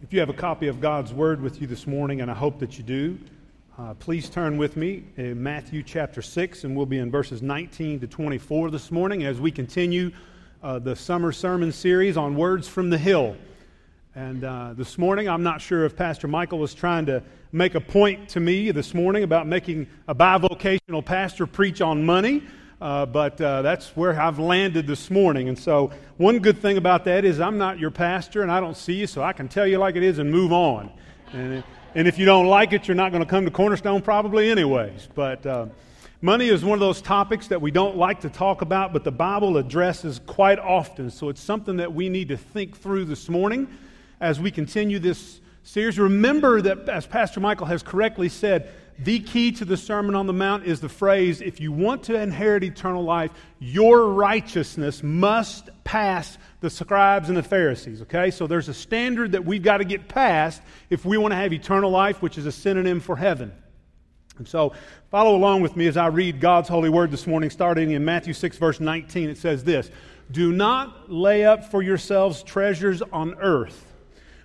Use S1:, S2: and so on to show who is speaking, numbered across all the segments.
S1: If you have a copy of God's Word with you this morning, and I hope that you do, uh, please turn with me in Matthew chapter 6, and we'll be in verses 19 to 24 this morning as we continue uh, the summer sermon series on Words from the Hill. And uh, this morning, I'm not sure if Pastor Michael was trying to make a point to me this morning about making a bivocational pastor preach on money. Uh, but uh, that's where I've landed this morning. And so, one good thing about that is I'm not your pastor and I don't see you, so I can tell you like it is and move on. And, and if you don't like it, you're not going to come to Cornerstone probably, anyways. But uh, money is one of those topics that we don't like to talk about, but the Bible addresses quite often. So, it's something that we need to think through this morning as we continue this series. Remember that, as Pastor Michael has correctly said, the key to the Sermon on the Mount is the phrase if you want to inherit eternal life, your righteousness must pass the scribes and the Pharisees. Okay? So there's a standard that we've got to get past if we want to have eternal life, which is a synonym for heaven. And so follow along with me as I read God's holy word this morning, starting in Matthew 6, verse 19. It says this Do not lay up for yourselves treasures on earth,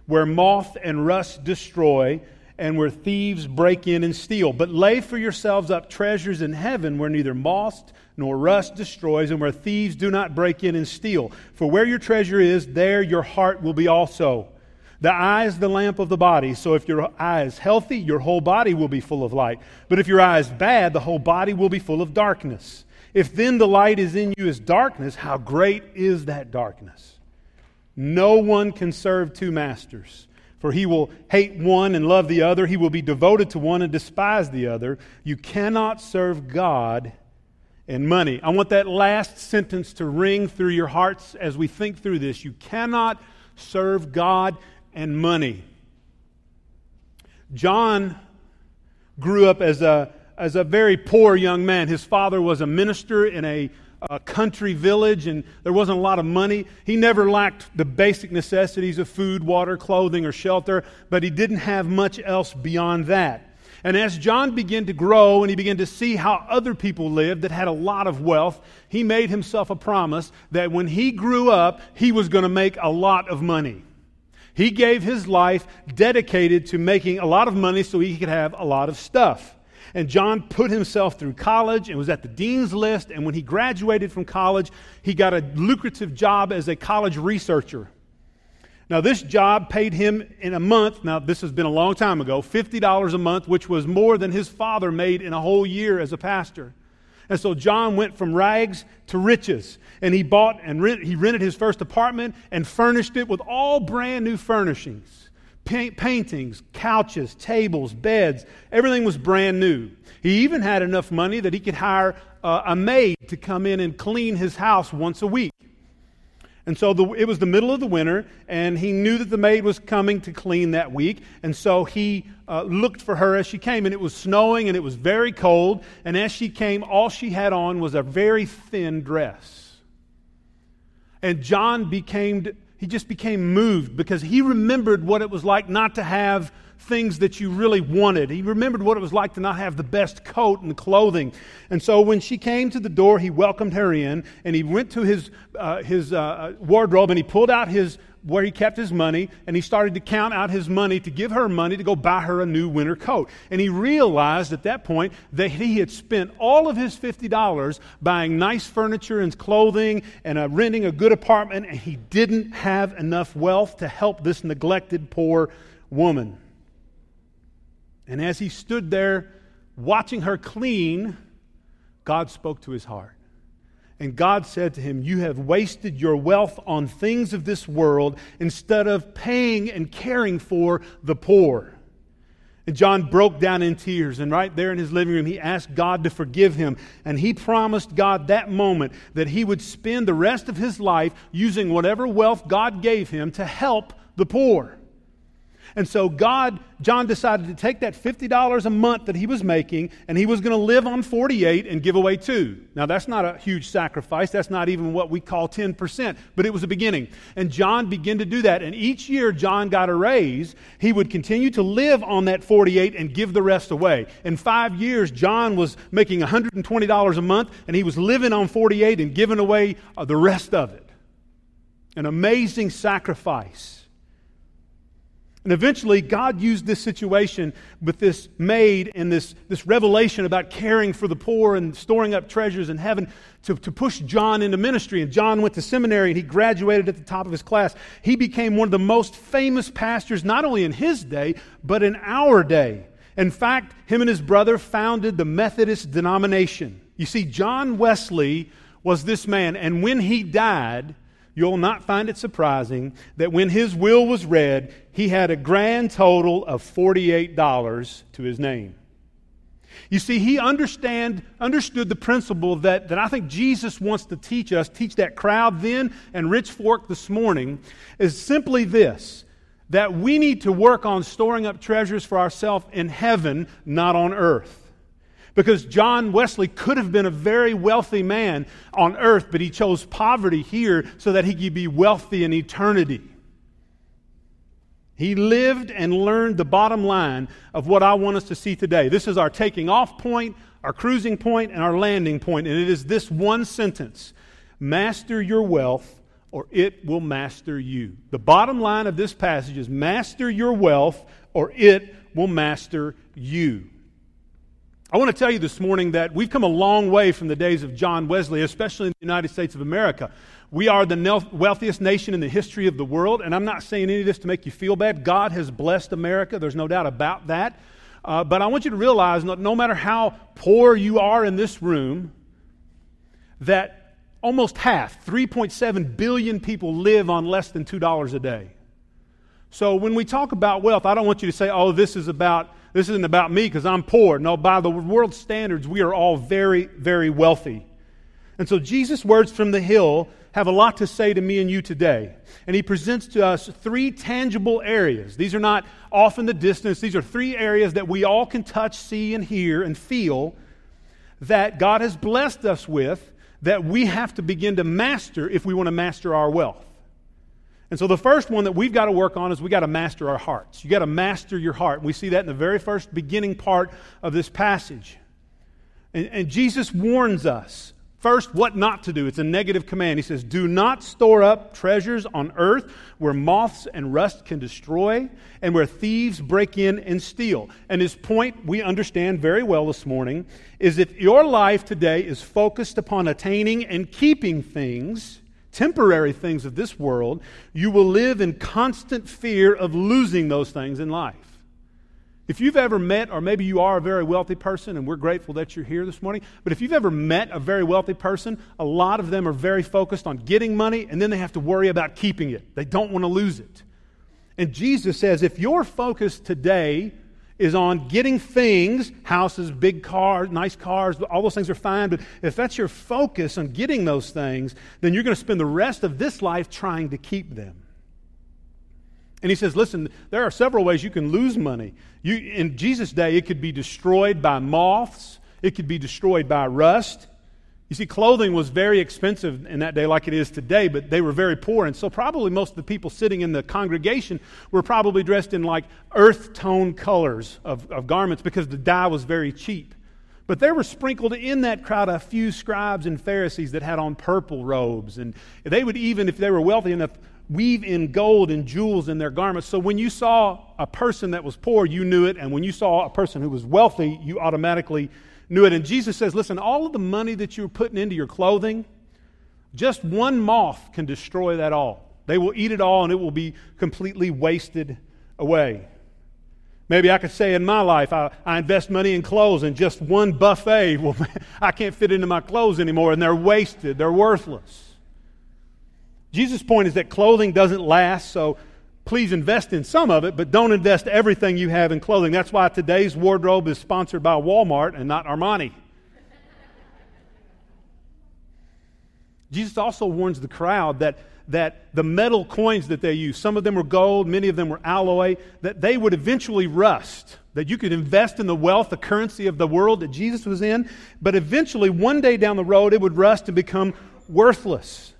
S1: where moth and rust destroy and where thieves break in and steal. But lay for yourselves up treasures in heaven where neither moth nor rust destroys, and where thieves do not break in and steal. For where your treasure is, there your heart will be also. The eye is the lamp of the body, so if your eye is healthy, your whole body will be full of light. But if your eye is bad, the whole body will be full of darkness. If then the light is in you as darkness, how great is that darkness? No one can serve two masters. For he will hate one and love the other. He will be devoted to one and despise the other. You cannot serve God and money. I want that last sentence to ring through your hearts as we think through this. You cannot serve God and money. John grew up as a, as a very poor young man. His father was a minister in a a country village and there wasn't a lot of money. He never lacked the basic necessities of food, water, clothing, or shelter, but he didn't have much else beyond that. And as John began to grow and he began to see how other people lived that had a lot of wealth, he made himself a promise that when he grew up, he was going to make a lot of money. He gave his life dedicated to making a lot of money so he could have a lot of stuff. And John put himself through college and was at the dean's list. And when he graduated from college, he got a lucrative job as a college researcher. Now, this job paid him in a month, now this has been a long time ago, $50 a month, which was more than his father made in a whole year as a pastor. And so John went from rags to riches. And he bought and rent, he rented his first apartment and furnished it with all brand new furnishings paintings, couches, tables, beds. Everything was brand new. He even had enough money that he could hire uh, a maid to come in and clean his house once a week. And so the, it was the middle of the winter, and he knew that the maid was coming to clean that week. And so he uh, looked for her as she came. And it was snowing and it was very cold. And as she came, all she had on was a very thin dress. And John became he just became moved because he remembered what it was like not to have things that you really wanted. He remembered what it was like to not have the best coat and clothing. And so when she came to the door, he welcomed her in and he went to his, uh, his uh, wardrobe and he pulled out his where he kept his money, and he started to count out his money to give her money to go buy her a new winter coat. And he realized at that point that he had spent all of his $50 buying nice furniture and clothing and uh, renting a good apartment, and he didn't have enough wealth to help this neglected poor woman. And as he stood there watching her clean, God spoke to his heart. And God said to him, You have wasted your wealth on things of this world instead of paying and caring for the poor. And John broke down in tears, and right there in his living room, he asked God to forgive him. And he promised God that moment that he would spend the rest of his life using whatever wealth God gave him to help the poor. And so God, John decided to take that $50 a month that he was making and he was going to live on 48 and give away two. Now that's not a huge sacrifice. That's not even what we call 10%, but it was a beginning. And John began to do that. And each year John got a raise. He would continue to live on that 48 and give the rest away. In five years, John was making $120 a month and he was living on 48 and giving away uh, the rest of it. An amazing sacrifice. And eventually, God used this situation with this maid and this, this revelation about caring for the poor and storing up treasures in heaven to, to push John into ministry. And John went to seminary and he graduated at the top of his class. He became one of the most famous pastors, not only in his day, but in our day. In fact, him and his brother founded the Methodist denomination. You see, John Wesley was this man, and when he died, you'll not find it surprising that when his will was read, he had a grand total of $48 to his name. You see, he understand, understood the principle that, that I think Jesus wants to teach us, teach that crowd then and Rich Fork this morning, is simply this that we need to work on storing up treasures for ourselves in heaven, not on earth. Because John Wesley could have been a very wealthy man on earth, but he chose poverty here so that he could be wealthy in eternity. He lived and learned the bottom line of what I want us to see today. This is our taking off point, our cruising point, and our landing point, and it is this one sentence Master your wealth, or it will master you. The bottom line of this passage is Master your wealth, or it will master you. I want to tell you this morning that we've come a long way from the days of John Wesley, especially in the United States of America. We are the wealthiest nation in the history of the world, and I'm not saying any of this to make you feel bad. God has blessed America, there's no doubt about that. Uh, but I want you to realize that no matter how poor you are in this room, that almost half, 3.7 billion people, live on less than $2 a day. So when we talk about wealth, I don't want you to say, oh, this is about this isn't about me because I'm poor. No, by the world's standards, we are all very, very wealthy. And so Jesus' words from the hill have a lot to say to me and you today. And he presents to us three tangible areas. These are not off in the distance, these are three areas that we all can touch, see, and hear and feel that God has blessed us with that we have to begin to master if we want to master our wealth. And so the first one that we've got to work on is we got to master our hearts. You got to master your heart. And we see that in the very first beginning part of this passage. And, and Jesus warns us first what not to do. It's a negative command. He says, Do not store up treasures on earth where moths and rust can destroy and where thieves break in and steal. And his point, we understand very well this morning, is if your life today is focused upon attaining and keeping things, temporary things of this world, you will live in constant fear of losing those things in life. If you've ever met, or maybe you are a very wealthy person, and we're grateful that you're here this morning, but if you've ever met a very wealthy person, a lot of them are very focused on getting money, and then they have to worry about keeping it. They don't want to lose it. And Jesus says if your focus today is on getting things, houses, big cars, nice cars, all those things are fine, but if that's your focus on getting those things, then you're going to spend the rest of this life trying to keep them. And he says, listen, there are several ways you can lose money. You, in Jesus' day, it could be destroyed by moths, it could be destroyed by rust, you see, clothing was very expensive in that day, like it is today, but they were very poor. And so, probably most of the people sitting in the congregation were probably dressed in like earth tone colors of, of garments because the dye was very cheap. But there were sprinkled in that crowd a few scribes and Pharisees that had on purple robes. And they would even, if they were wealthy enough, weave in gold and jewels in their garments. So when you saw a person that was poor, you knew it. And when you saw a person who was wealthy, you automatically knew it. And Jesus says, listen, all of the money that you're putting into your clothing, just one moth can destroy that all. They will eat it all and it will be completely wasted away. Maybe I could say in my life, I, I invest money in clothes and just one buffet, well, I can't fit into my clothes anymore and they're wasted, they're worthless. Jesus' point is that clothing doesn't last, so please invest in some of it, but don't invest everything you have in clothing. That's why today's wardrobe is sponsored by Walmart and not Armani. Jesus also warns the crowd that, that the metal coins that they use, some of them were gold, many of them were alloy, that they would eventually rust. That you could invest in the wealth, the currency of the world that Jesus was in, but eventually, one day down the road, it would rust and become worthless.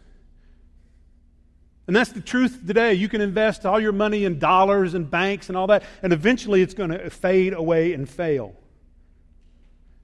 S1: And that's the truth today. You can invest all your money in dollars and banks and all that, and eventually it's going to fade away and fail.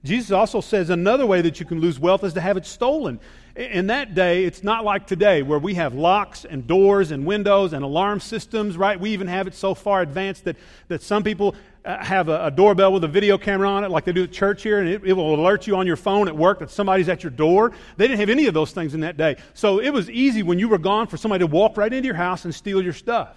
S1: Jesus also says another way that you can lose wealth is to have it stolen. In that day, it's not like today where we have locks and doors and windows and alarm systems, right? We even have it so far advanced that, that some people uh, have a, a doorbell with a video camera on it, like they do at church here, and it, it will alert you on your phone at work that somebody's at your door. They didn't have any of those things in that day. So it was easy when you were gone for somebody to walk right into your house and steal your stuff.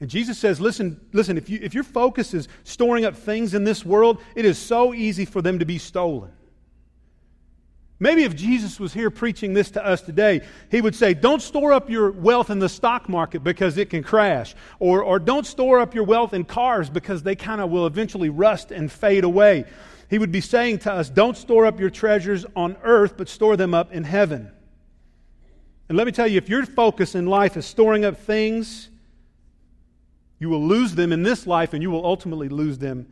S1: And Jesus says, listen, listen, if, you, if your focus is storing up things in this world, it is so easy for them to be stolen. Maybe if Jesus was here preaching this to us today, he would say, Don't store up your wealth in the stock market because it can crash. Or, or don't store up your wealth in cars because they kind of will eventually rust and fade away. He would be saying to us, Don't store up your treasures on earth, but store them up in heaven. And let me tell you, if your focus in life is storing up things you will lose them in this life and you will ultimately lose them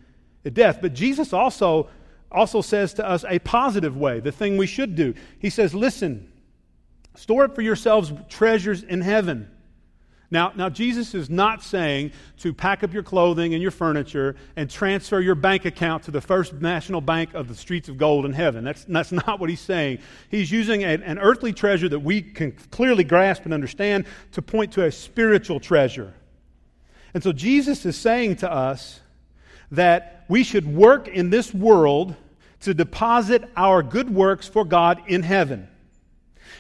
S1: at death. But Jesus also, also says to us a positive way, the thing we should do. He says, Listen, store up for yourselves treasures in heaven. Now, now, Jesus is not saying to pack up your clothing and your furniture and transfer your bank account to the first national bank of the streets of gold in heaven. That's, that's not what he's saying. He's using a, an earthly treasure that we can clearly grasp and understand to point to a spiritual treasure. And so Jesus is saying to us that we should work in this world to deposit our good works for God in heaven.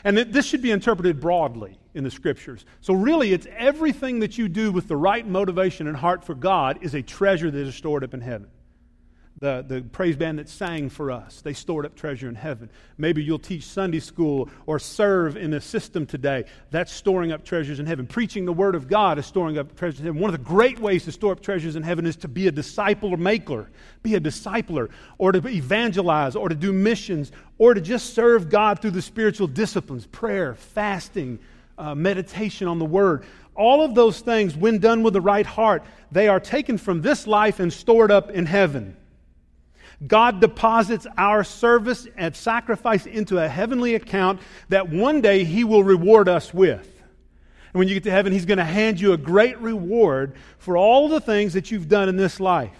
S1: And this should be interpreted broadly in the scriptures. So, really, it's everything that you do with the right motivation and heart for God is a treasure that is stored up in heaven the, the praise band that sang for us. They stored up treasure in heaven. Maybe you'll teach Sunday school or serve in a system today. That's storing up treasures in heaven. Preaching the Word of God is storing up treasures in heaven. One of the great ways to store up treasures in heaven is to be a disciple or maker, be a discipler, or to evangelize, or to do missions, or to just serve God through the spiritual disciplines prayer, fasting, uh, meditation on the Word. All of those things, when done with the right heart, they are taken from this life and stored up in heaven. God deposits our service and sacrifice into a heavenly account that one day He will reward us with. And when you get to heaven, He's going to hand you a great reward for all the things that you've done in this life.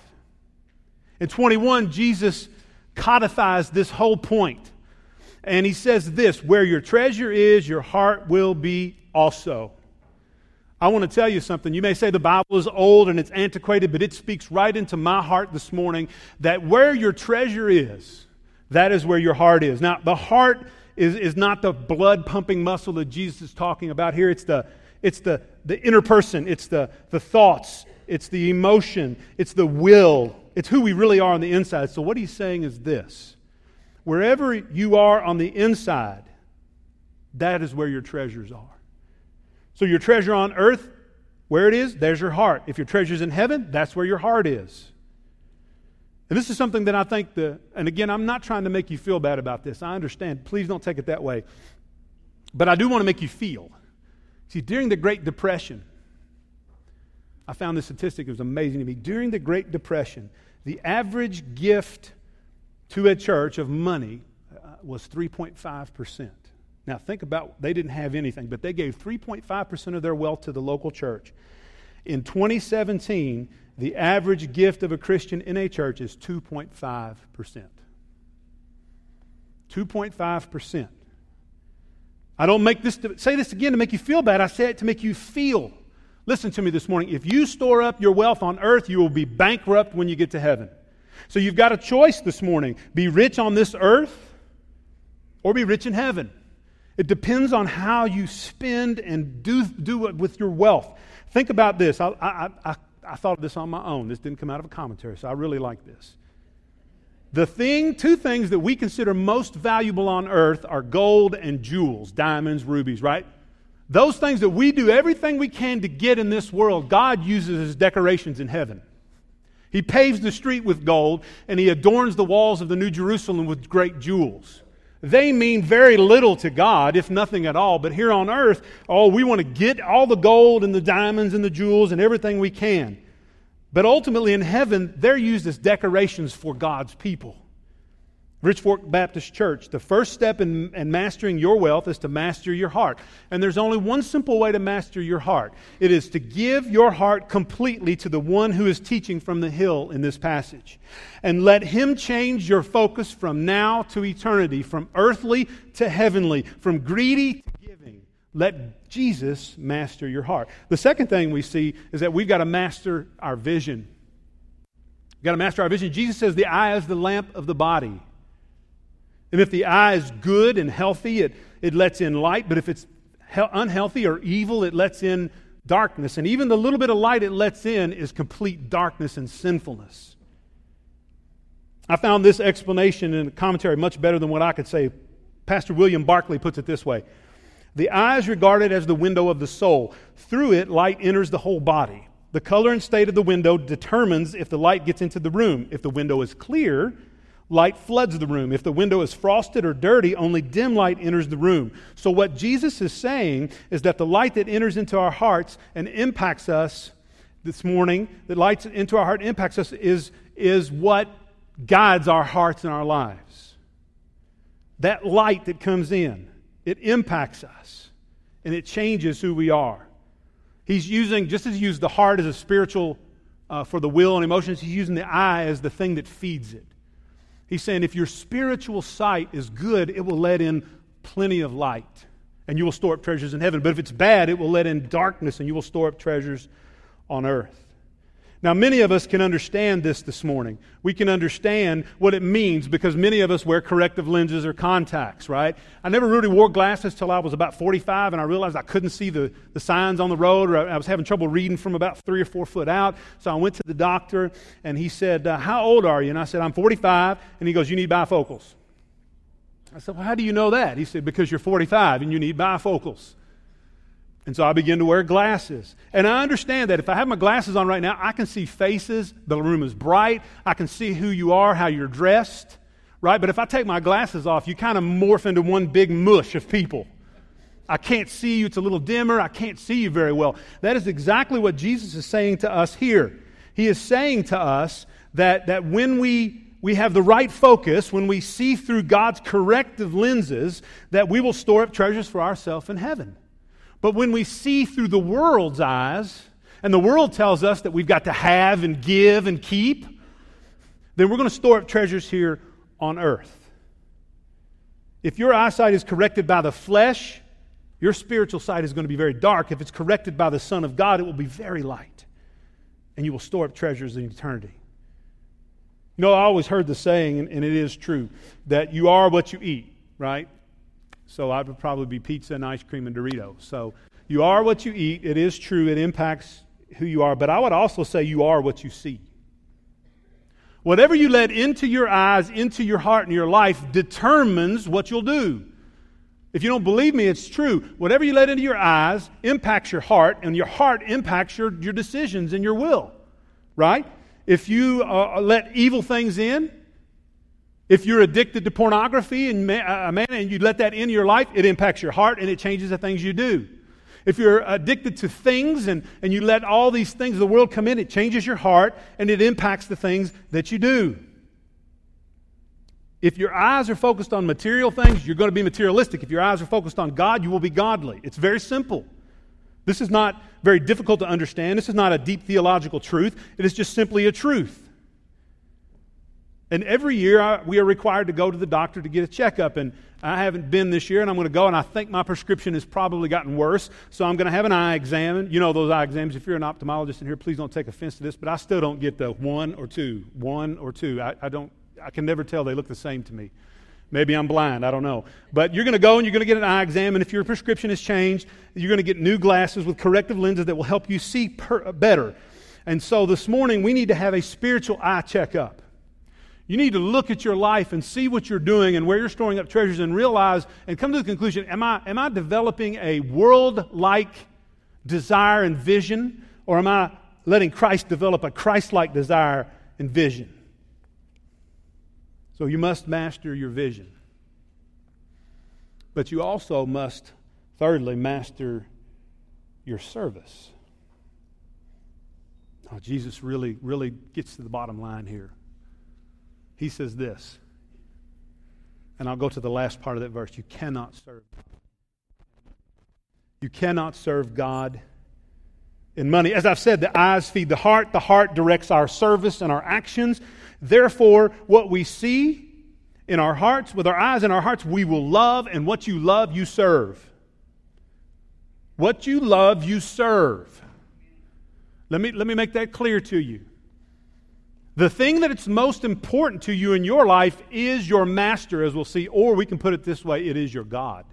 S1: In 21, Jesus codifies this whole point. And He says this where your treasure is, your heart will be also. I want to tell you something. You may say the Bible is old and it's antiquated, but it speaks right into my heart this morning that where your treasure is, that is where your heart is. Now, the heart is, is not the blood pumping muscle that Jesus is talking about here. It's the, it's the, the inner person, it's the, the thoughts, it's the emotion, it's the will, it's who we really are on the inside. So, what he's saying is this wherever you are on the inside, that is where your treasures are. So your treasure on earth, where it is, there's your heart. If your treasure's in heaven, that's where your heart is. And this is something that I think the, and again, I'm not trying to make you feel bad about this. I understand. Please don't take it that way. But I do want to make you feel. See, during the Great Depression, I found this statistic, it was amazing to me. During the Great Depression, the average gift to a church of money uh, was 3.5%. Now, think about they didn't have anything, but they gave 3.5% of their wealth to the local church. In 2017, the average gift of a Christian in a church is 2.5%. 2.5%. I don't make this to, say this again to make you feel bad. I say it to make you feel. Listen to me this morning. If you store up your wealth on earth, you will be bankrupt when you get to heaven. So you've got a choice this morning be rich on this earth or be rich in heaven. It depends on how you spend and do, do it with your wealth. Think about this. I, I, I, I thought of this on my own. This didn't come out of a commentary, so I really like this. The thing, two things that we consider most valuable on earth are gold and jewels, diamonds, rubies, right? Those things that we do everything we can to get in this world, God uses as decorations in heaven. He paves the street with gold, and He adorns the walls of the New Jerusalem with great jewels they mean very little to God, if nothing at all. But here on earth, oh, we want to get all the gold and the diamonds and the jewels and everything we can. But ultimately in heaven, they're used as decorations for God's people. Rich Fork Baptist Church, the first step in, in, mastering your wealth is to master your heart. And there's only one simple way to master your heart it is to give your heart completely to the one who is teaching from the hill in this passage. And let him change your focus from now to eternity, from earthly to heavenly, from greedy to giving. Let Jesus master your heart. The second thing we see is that we've got to master our vision. We've got to master our vision. Jesus says the eye is the lamp of the body. And if the eye is good and healthy, it, it lets in light. But if it's he- unhealthy or evil, it lets in darkness. And even the little bit of light it lets in is complete darkness and sinfulness. I found this explanation in a commentary much better than what I could say. Pastor William Barclay puts it this way The eye is regarded as the window of the soul. Through it, light enters the whole body. The color and state of the window determines if the light gets into the room. If the window is clear, light floods the room. If the window is frosted or dirty, only dim light enters the room. So, what Jesus is saying is that the light that enters into our hearts and impacts us this morning, that lights into our heart impacts us, is, is what guides our hearts and our lives. That light that comes in, it impacts us and it changes who we are. He's using, just as he used the heart as a spiritual uh, for the will and emotions, he's using the eye as the thing that feeds it. He's saying if your spiritual sight is good, it will let in plenty of light and you will store up treasures in heaven. But if it's bad, it will let in darkness and you will store up treasures on earth. Now, many of us can understand this this morning. We can understand what it means because many of us wear corrective lenses or contacts, right? I never really wore glasses till I was about 45 and I realized I couldn't see the, the signs on the road or I was having trouble reading from about three or four foot out. So I went to the doctor and he said, uh, How old are you? And I said, I'm 45. And he goes, You need bifocals. I said, Well, how do you know that? He said, Because you're 45 and you need bifocals. And so I begin to wear glasses. And I understand that if I have my glasses on right now, I can see faces. The room is bright. I can see who you are, how you're dressed, right? But if I take my glasses off, you kind of morph into one big mush of people. I can't see you. It's a little dimmer. I can't see you very well. That is exactly what Jesus is saying to us here. He is saying to us that, that when we, we have the right focus, when we see through God's corrective lenses, that we will store up treasures for ourselves in heaven. But when we see through the world's eyes, and the world tells us that we've got to have and give and keep, then we're going to store up treasures here on earth. If your eyesight is corrected by the flesh, your spiritual sight is going to be very dark. If it's corrected by the Son of God, it will be very light. And you will store up treasures in eternity. You know, I always heard the saying, and it is true, that you are what you eat, right? So I would probably be pizza and ice cream and Doritos. So you are what you eat. It is true. It impacts who you are. But I would also say you are what you see. Whatever you let into your eyes, into your heart, and your life determines what you'll do. If you don't believe me, it's true. Whatever you let into your eyes impacts your heart, and your heart impacts your, your decisions and your will. Right? If you uh, let evil things in, if you're addicted to pornography and uh, man, and you let that into your life, it impacts your heart and it changes the things you do. If you're addicted to things and, and you let all these things of the world come in, it changes your heart and it impacts the things that you do. If your eyes are focused on material things, you're going to be materialistic. If your eyes are focused on God, you will be godly. It's very simple. This is not very difficult to understand. This is not a deep theological truth. It is just simply a truth. And every year I, we are required to go to the doctor to get a checkup. And I haven't been this year, and I'm going to go, and I think my prescription has probably gotten worse. So I'm going to have an eye exam. You know those eye exams. If you're an ophthalmologist in here, please don't take offense to this, but I still don't get the one or two. One or two. I, I don't, I can never tell. They look the same to me. Maybe I'm blind. I don't know. But you're going to go and you're going to get an eye exam, and if your prescription has changed, you're going to get new glasses with corrective lenses that will help you see per, better. And so this morning, we need to have a spiritual eye checkup. You need to look at your life and see what you're doing and where you're storing up treasures and realize and come to the conclusion am I, am I developing a world like desire and vision, or am I letting Christ develop a Christ like desire and vision? So you must master your vision. But you also must, thirdly, master your service. Oh, Jesus really, really gets to the bottom line here he says this And I'll go to the last part of that verse. You cannot serve. You cannot serve God in money. As I've said, the eyes feed the heart, the heart directs our service and our actions. Therefore, what we see in our hearts, with our eyes in our hearts, we will love, and what you love, you serve. What you love, you serve. Let me, let me make that clear to you. The thing that it's most important to you in your life is your master, as we'll see, or we can put it this way it is your God.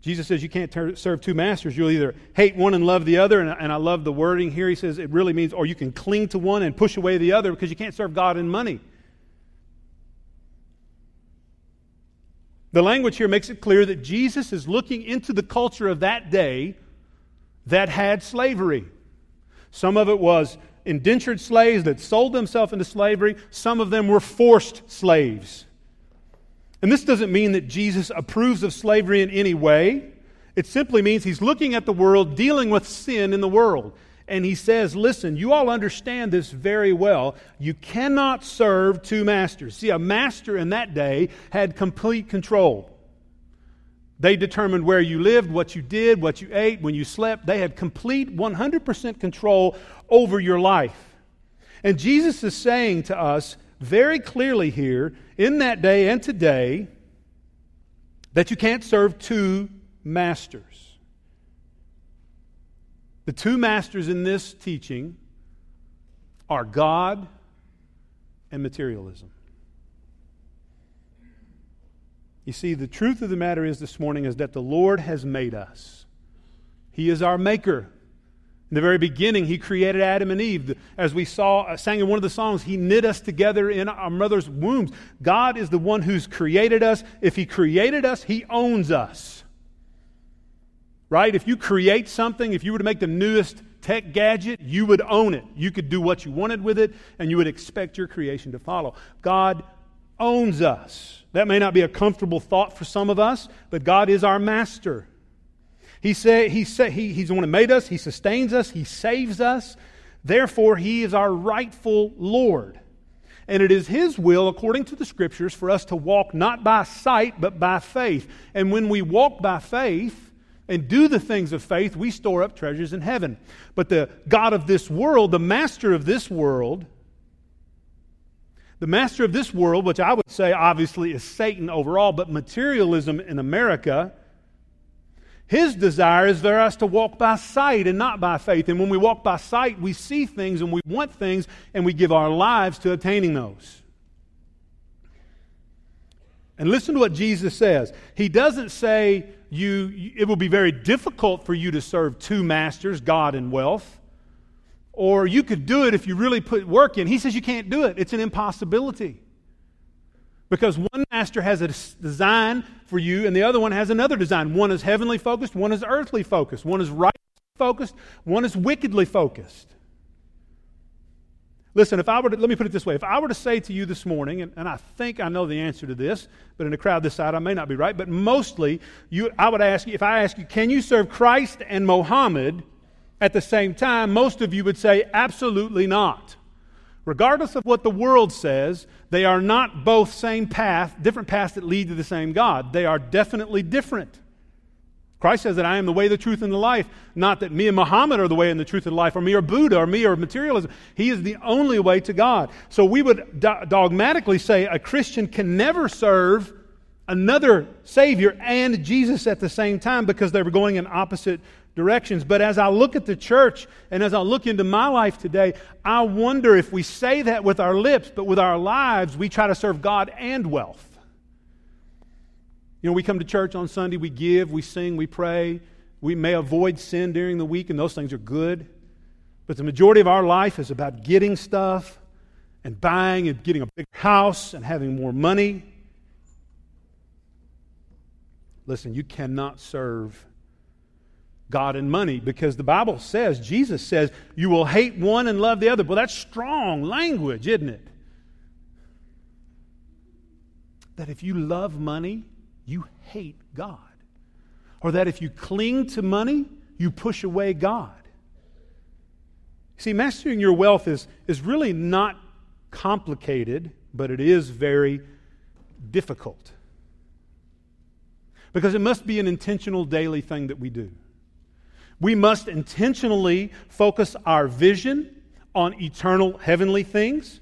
S1: Jesus says you can't serve two masters. You'll either hate one and love the other, and, and I love the wording here. He says it really means, or you can cling to one and push away the other because you can't serve God and money. The language here makes it clear that Jesus is looking into the culture of that day that had slavery. Some of it was indentured slaves that sold themselves into slavery, some of them were forced slaves. And this doesn't mean that Jesus approves of slavery in any way. It simply means he's looking at the world, dealing with sin in the world. And he says, Listen, you all understand this very well. You cannot serve two masters. See, a master in that day had complete control. They determined where you lived, what you did, what you ate, when you slept. They had complete 100% control over your life. And Jesus is saying to us very clearly here in that day and today that you can't serve two masters. The two masters in this teaching are God and materialism. You see, the truth of the matter is this morning is that the Lord has made us. He is our maker. In the very beginning, He created Adam and Eve. As we saw, uh, sang in one of the songs, He knit us together in our mother's wombs. God is the one who's created us. If He created us, He owns us. Right? If you create something, if you were to make the newest tech gadget, you would own it. You could do what you wanted with it, and you would expect your creation to follow. God owns us. That may not be a comfortable thought for some of us, but God is our master. He say, he say, he, he's the one who made us, He sustains us, He saves us. Therefore, He is our rightful Lord. And it is His will, according to the Scriptures, for us to walk not by sight, but by faith. And when we walk by faith and do the things of faith, we store up treasures in heaven. But the God of this world, the master of this world, the master of this world, which I would say obviously is Satan overall, but materialism in America his desire is for us to walk by sight and not by faith. And when we walk by sight, we see things and we want things and we give our lives to obtaining those. And listen to what Jesus says. He doesn't say you it will be very difficult for you to serve two masters, God and wealth. Or you could do it if you really put work in. He says you can't do it. It's an impossibility. Because one master has a design for you and the other one has another design. One is heavenly focused, one is earthly focused, one is right focused, one is wickedly focused. Listen, if I were to, let me put it this way. If I were to say to you this morning, and, and I think I know the answer to this, but in a crowd this side I may not be right, but mostly you, I would ask you, if I ask you, can you serve Christ and Mohammed at the same time? Most of you would say, absolutely not. Regardless of what the world says, they are not both same path, different paths that lead to the same God. They are definitely different. Christ says that I am the way, the truth, and the life. Not that me and Muhammad are the way and the truth and the life, or me or Buddha, or me or materialism. He is the only way to God. So we would do- dogmatically say a Christian can never serve another Savior and Jesus at the same time because they were going in opposite directions. But as I look at the church and as I look into my life today, I wonder if we say that with our lips, but with our lives, we try to serve God and wealth. You know, we come to church on Sunday, we give, we sing, we pray. We may avoid sin during the week, and those things are good. But the majority of our life is about getting stuff and buying and getting a big house and having more money. Listen, you cannot serve God and money because the Bible says, Jesus says, you will hate one and love the other. Well, that's strong language, isn't it? That if you love money, you hate God. Or that if you cling to money, you push away God. See, mastering your wealth is, is really not complicated, but it is very difficult. Because it must be an intentional daily thing that we do. We must intentionally focus our vision on eternal heavenly things.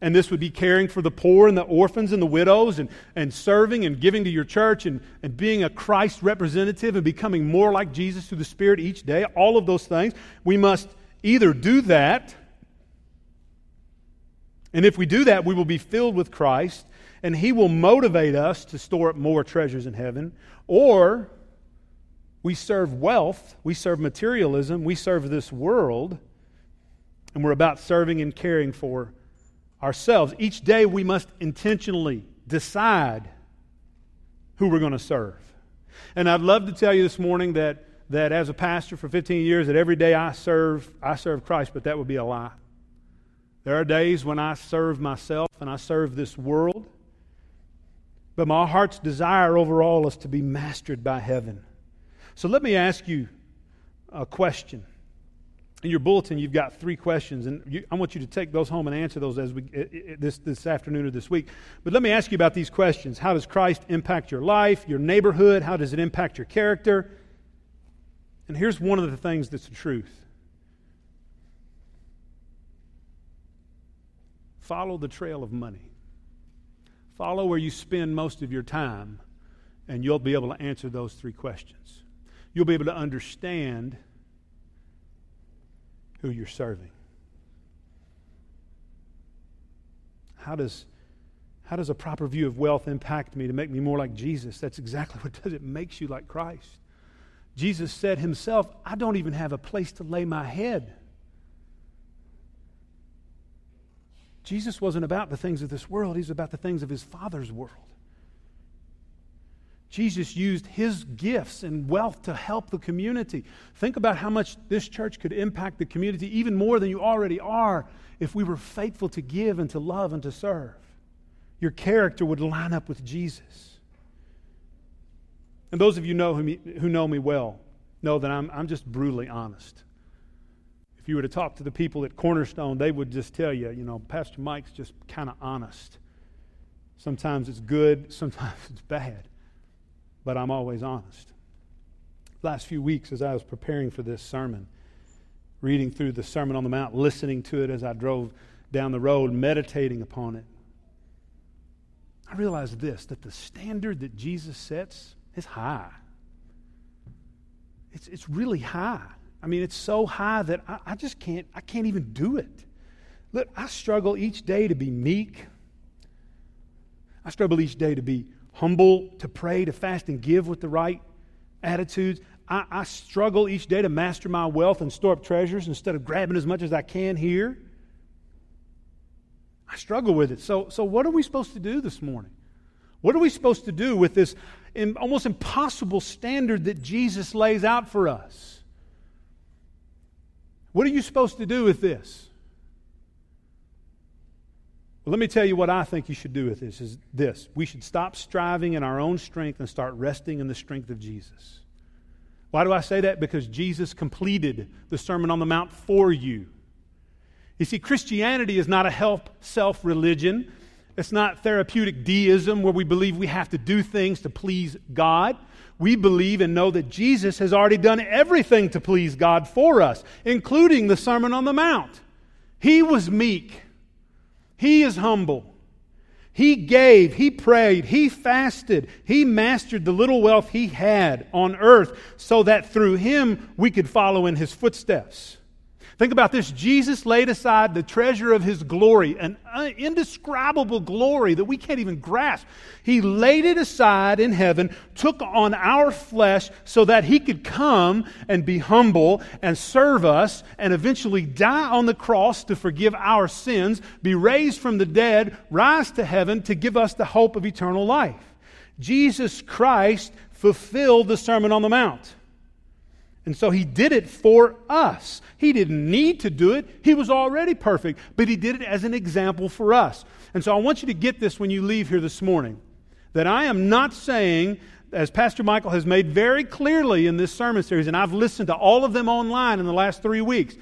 S1: And this would be caring for the poor and the orphans and the widows and, and serving and giving to your church and, and being a Christ representative and becoming more like Jesus through the Spirit each day. All of those things. We must either do that, and if we do that, we will be filled with Christ and He will motivate us to store up more treasures in heaven, or we serve wealth, we serve materialism, we serve this world, and we're about serving and caring for ourselves. Each day we must intentionally decide who we're going to serve. And I'd love to tell you this morning that, that as a pastor for 15 years, that every day I serve, I serve Christ, but that would be a lie. There are days when I serve myself and I serve this world. But my heart's desire overall is to be mastered by heaven. So let me ask you a question. In your bulletin, you've got three questions, and you, I want you to take those home and answer those as we this this afternoon or this week. But let me ask you about these questions: How does Christ impact your life, your neighborhood? How does it impact your character? And here's one of the things that's the truth: Follow the trail of money. Follow where you spend most of your time, and you'll be able to answer those three questions. You'll be able to understand who you're serving. How does, how does a proper view of wealth impact me to make me more like Jesus? That's exactly what it does. It makes you like Christ. Jesus said himself, I don't even have a place to lay my head. Jesus wasn't about the things of this world, he's about the things of his Father's world. Jesus used his gifts and wealth to help the community. Think about how much this church could impact the community even more than you already are if we were faithful to give and to love and to serve. Your character would line up with Jesus. And those of you know who, who know me well know that I'm, I'm just brutally honest. If you were to talk to the people at Cornerstone, they would just tell you, you know, Pastor Mike's just kind of honest. Sometimes it's good, sometimes it's bad, but I'm always honest. Last few weeks, as I was preparing for this sermon, reading through the Sermon on the Mount, listening to it as I drove down the road, meditating upon it, I realized this that the standard that Jesus sets is high. It's, it's really high. I mean, it's so high that I, I just can't, I can't even do it. Look, I struggle each day to be meek. I struggle each day to be humble, to pray, to fast and give with the right attitudes. I, I, struggle each day to master my wealth and store up treasures instead of grabbing as much as I can here. I struggle with it. So, so what are we supposed to do this morning? What are we supposed to do with this almost impossible standard that Jesus lays out for us? What are you supposed to do with this? Well, let me tell you what I think you should do with this is this. We should stop striving in our own strength and start resting in the strength of Jesus. Why do I say that? Because Jesus completed the Sermon on the Mount for you. You see, Christianity is not a help self religion. It's not therapeutic deism where we believe we have to do things to please God we believe and know that Jesus has already done everything to please God for us, including the Sermon on the Mount. He was meek, he is humble. He gave, he prayed, he fasted, he mastered the little wealth he had on earth so that through him we could follow in his footsteps. Think about this Jesus laid aside the treasure of his glory, an uh, indescribable glory that we can't even grasp. He laid it aside in heaven, took on our flesh so that he could come and be humble and serve us and eventually die on the cross to forgive our sins, be raised from the dead, rise to heaven to give us the hope of eternal life. Jesus Christ fulfilled the Sermon on the Mount. And so he did it for us. He didn't need to do it, he was already perfect, but he did it as an example for us. And so I want you to get this when you leave here this morning that I am not saying, as Pastor Michael has made very clearly in this sermon series, and I've listened to all of them online in the last three weeks,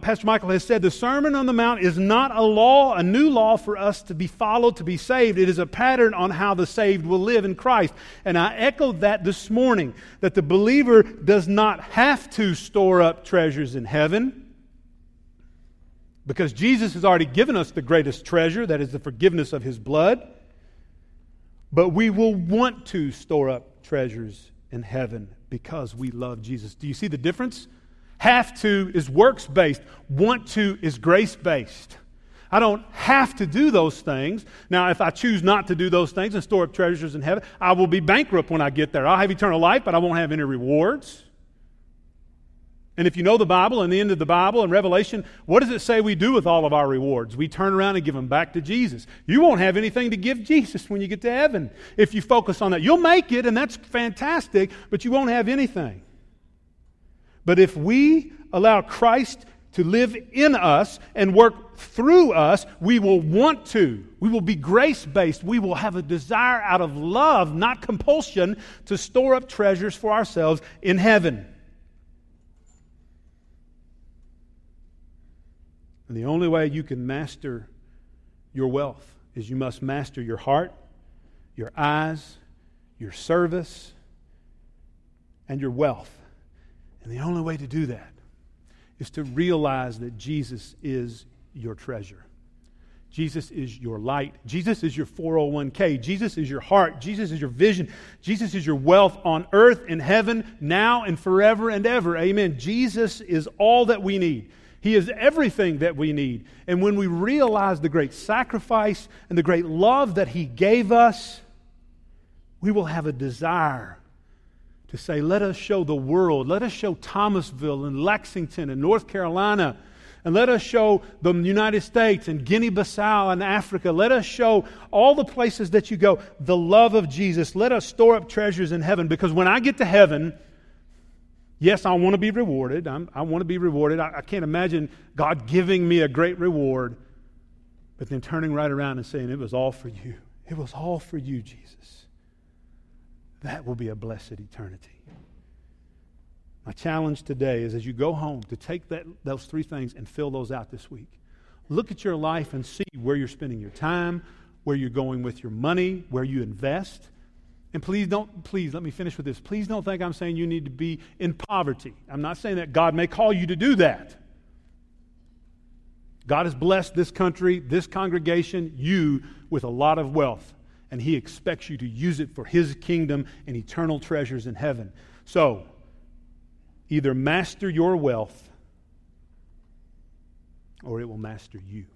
S1: Pastor Michael has said the Sermon on the Mount is not a law, a new law for us to be followed to be saved. It is a pattern on how the saved will live in Christ. And I echoed that this morning that the believer does not have to store up treasures in heaven because Jesus has already given us the greatest treasure, that is the forgiveness of his blood. But we will want to store up treasures in heaven because we love Jesus. Do you see the difference? Have to is works based, want to is grace based. I don't have to do those things. Now, if I choose not to do those things and store up treasures in heaven, I will be bankrupt when I get there. I'll have eternal life, but I won't have any rewards. And if you know the Bible and the end of the Bible and Revelation, what does it say we do with all of our rewards? We turn around and give them back to Jesus. You won't have anything to give Jesus when you get to heaven if you focus on that. You'll make it, and that's fantastic, but you won't have anything. But if we allow Christ to live in us and work through us, we will want to. We will be grace based. We will have a desire out of love, not compulsion, to store up treasures for ourselves in heaven. And the only way you can master your wealth is you must master your heart, your eyes, your service, and your wealth. And the only way to do that is to realize that Jesus is your treasure. Jesus is your light. Jesus is your 401k. Jesus is your heart. Jesus is your vision. Jesus is your wealth on earth, in heaven, now and forever and ever. Amen. Jesus is all that we need. He is everything that we need. And when we realize the great sacrifice and the great love that He gave us, we will have a desire to say, let us show the world, let us show Thomasville and Lexington and North Carolina, and let us show the United States and Guinea Bissau and Africa. Let us show all the places that you go the love of Jesus. Let us store up treasures in heaven because when I get to heaven, yes, I want to be rewarded. I'm, i want to be rewarded. I, I can't imagine God giving me a great reward, but then turning right around and saying, It was all for you. It was all for you, Jesus. That will be a blessed eternity. My challenge today is as you go home to take that, those three things and fill those out this week. Look at your life and see where you're spending your time, where you're going with your money, where you invest. And please don't, please let me finish with this. Please don't think I'm saying you need to be in poverty. I'm not saying that God may call you to do that. God has blessed this country, this congregation, you with a lot of wealth and He expects you to use it for His kingdom and eternal treasures in heaven. So, either master your wealth or it will master you.